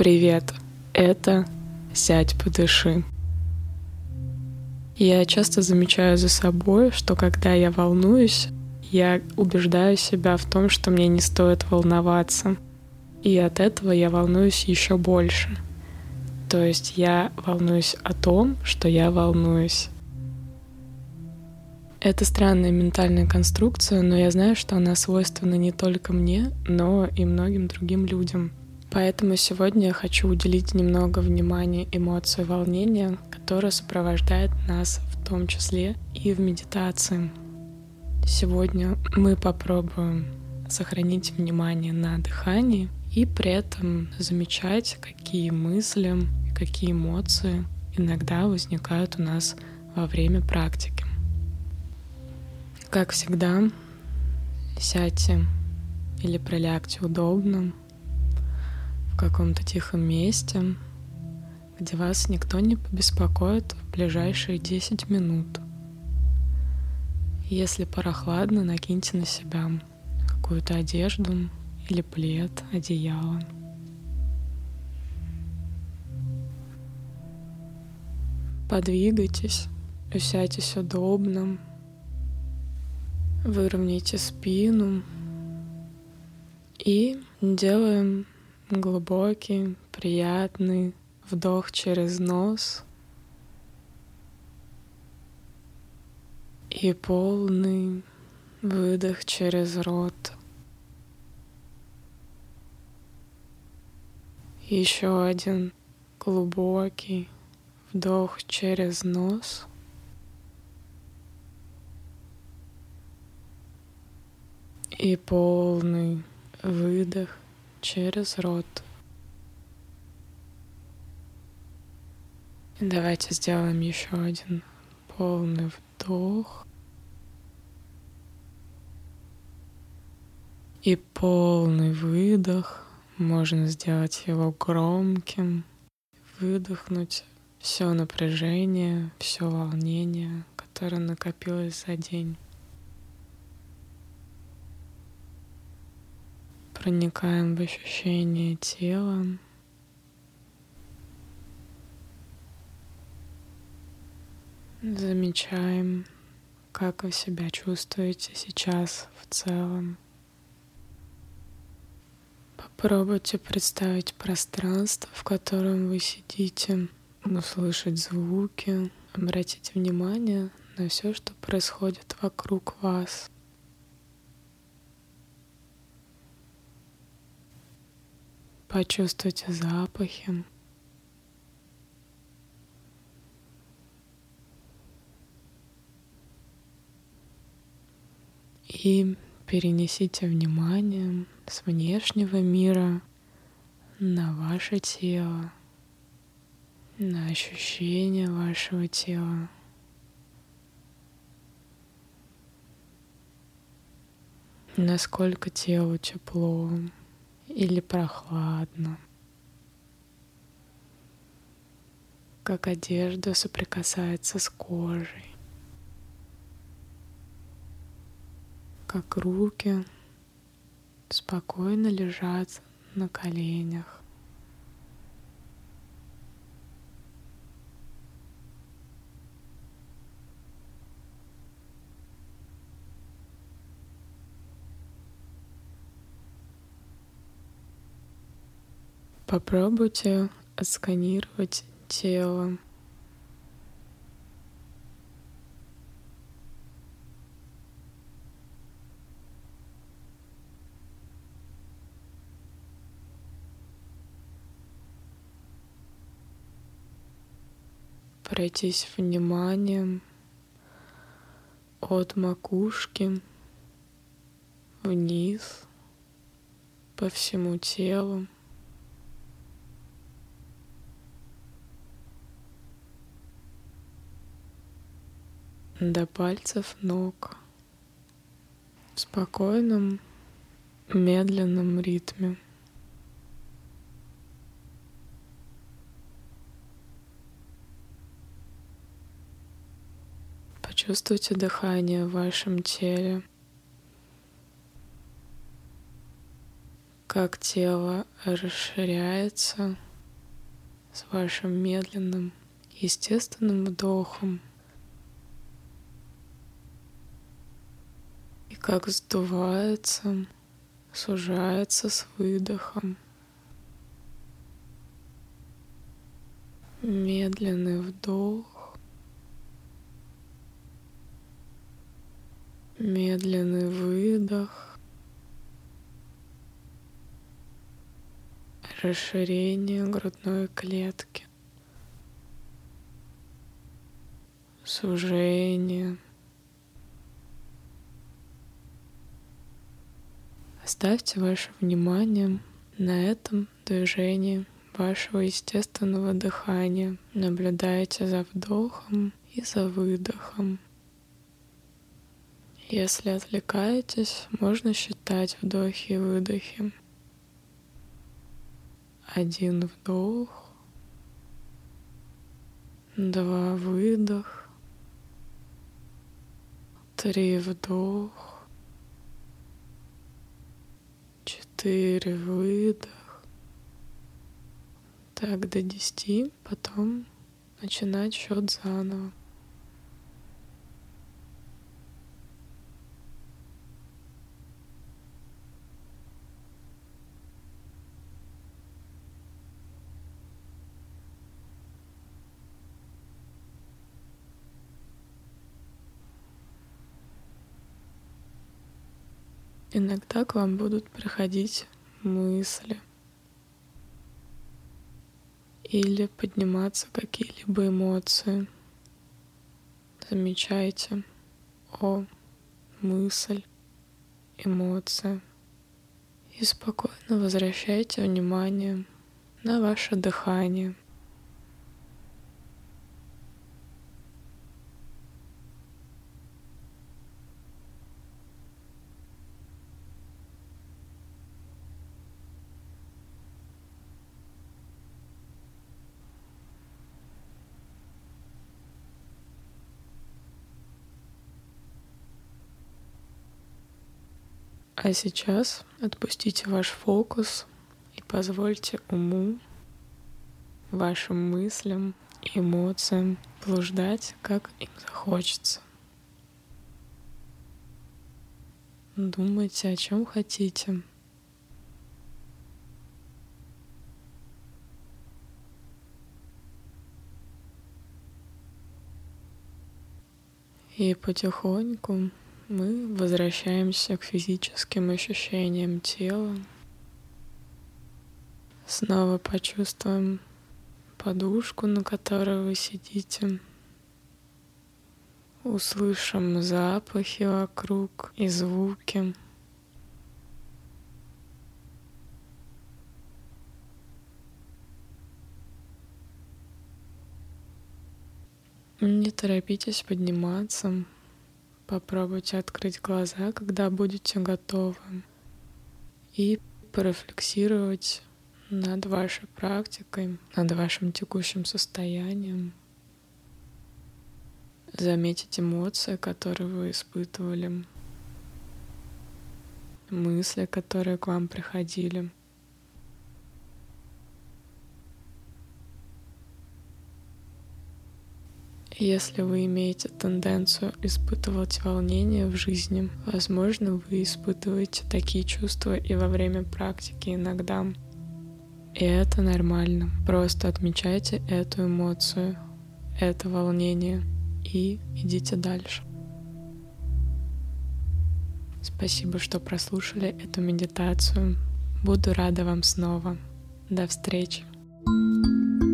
Привет, это «Сядь, подыши». Я часто замечаю за собой, что когда я волнуюсь, я убеждаю себя в том, что мне не стоит волноваться. И от этого я волнуюсь еще больше. То есть я волнуюсь о том, что я волнуюсь. Это странная ментальная конструкция, но я знаю, что она свойственна не только мне, но и многим другим людям. Поэтому сегодня я хочу уделить немного внимания эмоции волнения, которая сопровождает нас в том числе и в медитации. Сегодня мы попробуем сохранить внимание на дыхании и при этом замечать, какие мысли, какие эмоции иногда возникают у нас во время практики. Как всегда, сядьте или прилягте удобно каком-то тихом месте, где вас никто не побеспокоит в ближайшие 10 минут. Если прохладно, накиньте на себя какую-то одежду или плед, одеяло. Подвигайтесь, усядьтесь удобно, Выровняйте спину и делаем глубокий, приятный вдох через нос и полный выдох через рот. Еще один глубокий вдох через нос. И полный выдох через рот. И давайте сделаем еще один полный вдох. И полный выдох. Можно сделать его громким. Выдохнуть все напряжение, все волнение, которое накопилось за день. Проникаем в ощущение тела. Замечаем, как вы себя чувствуете сейчас в целом. Попробуйте представить пространство, в котором вы сидите, услышать звуки, обратите внимание на все, что происходит вокруг вас. Почувствуйте запахи. И перенесите внимание с внешнего мира на ваше тело, на ощущение вашего тела. Насколько телу тепло, или прохладно. Как одежда соприкасается с кожей. Как руки спокойно лежат на коленях. Попробуйте отсканировать тело. Пройтись вниманием от макушки вниз по всему телу. До пальцев ног в спокойном, медленном ритме. Почувствуйте дыхание в вашем теле, как тело расширяется с вашим медленным, естественным вдохом. Как сдувается, сужается с выдохом. Медленный вдох. Медленный выдох. Расширение грудной клетки. Сужение. Оставьте ваше внимание на этом движении вашего естественного дыхания. Наблюдайте за вдохом и за выдохом. Если отвлекаетесь, можно считать вдохи и выдохи. Один вдох, два выдох, три вдох, четыре выдох, так до 10, потом начинать счет заново. Иногда к вам будут приходить мысли — или подниматься какие-либо эмоции. Замечайте о мысль, эмоция. И спокойно возвращайте внимание на ваше дыхание – А сейчас отпустите ваш фокус и позвольте уму, вашим мыслям и эмоциям блуждать, как им захочется. Думайте, о чем хотите. И потихоньку мы возвращаемся к физическим ощущениям тела. Снова почувствуем подушку, на которой вы сидите. Услышим запахи вокруг и звуки. Не торопитесь подниматься. Попробуйте открыть глаза, когда будете готовы, и порефлексировать над вашей практикой, над вашим текущим состоянием. Заметить эмоции, которые вы испытывали, мысли, которые к вам приходили. Если вы имеете тенденцию испытывать волнение в жизни, возможно, вы испытываете такие чувства и во время практики иногда. И это нормально. Просто отмечайте эту эмоцию, это волнение и идите дальше. Спасибо, что прослушали эту медитацию. Буду рада вам снова. До встречи. thank you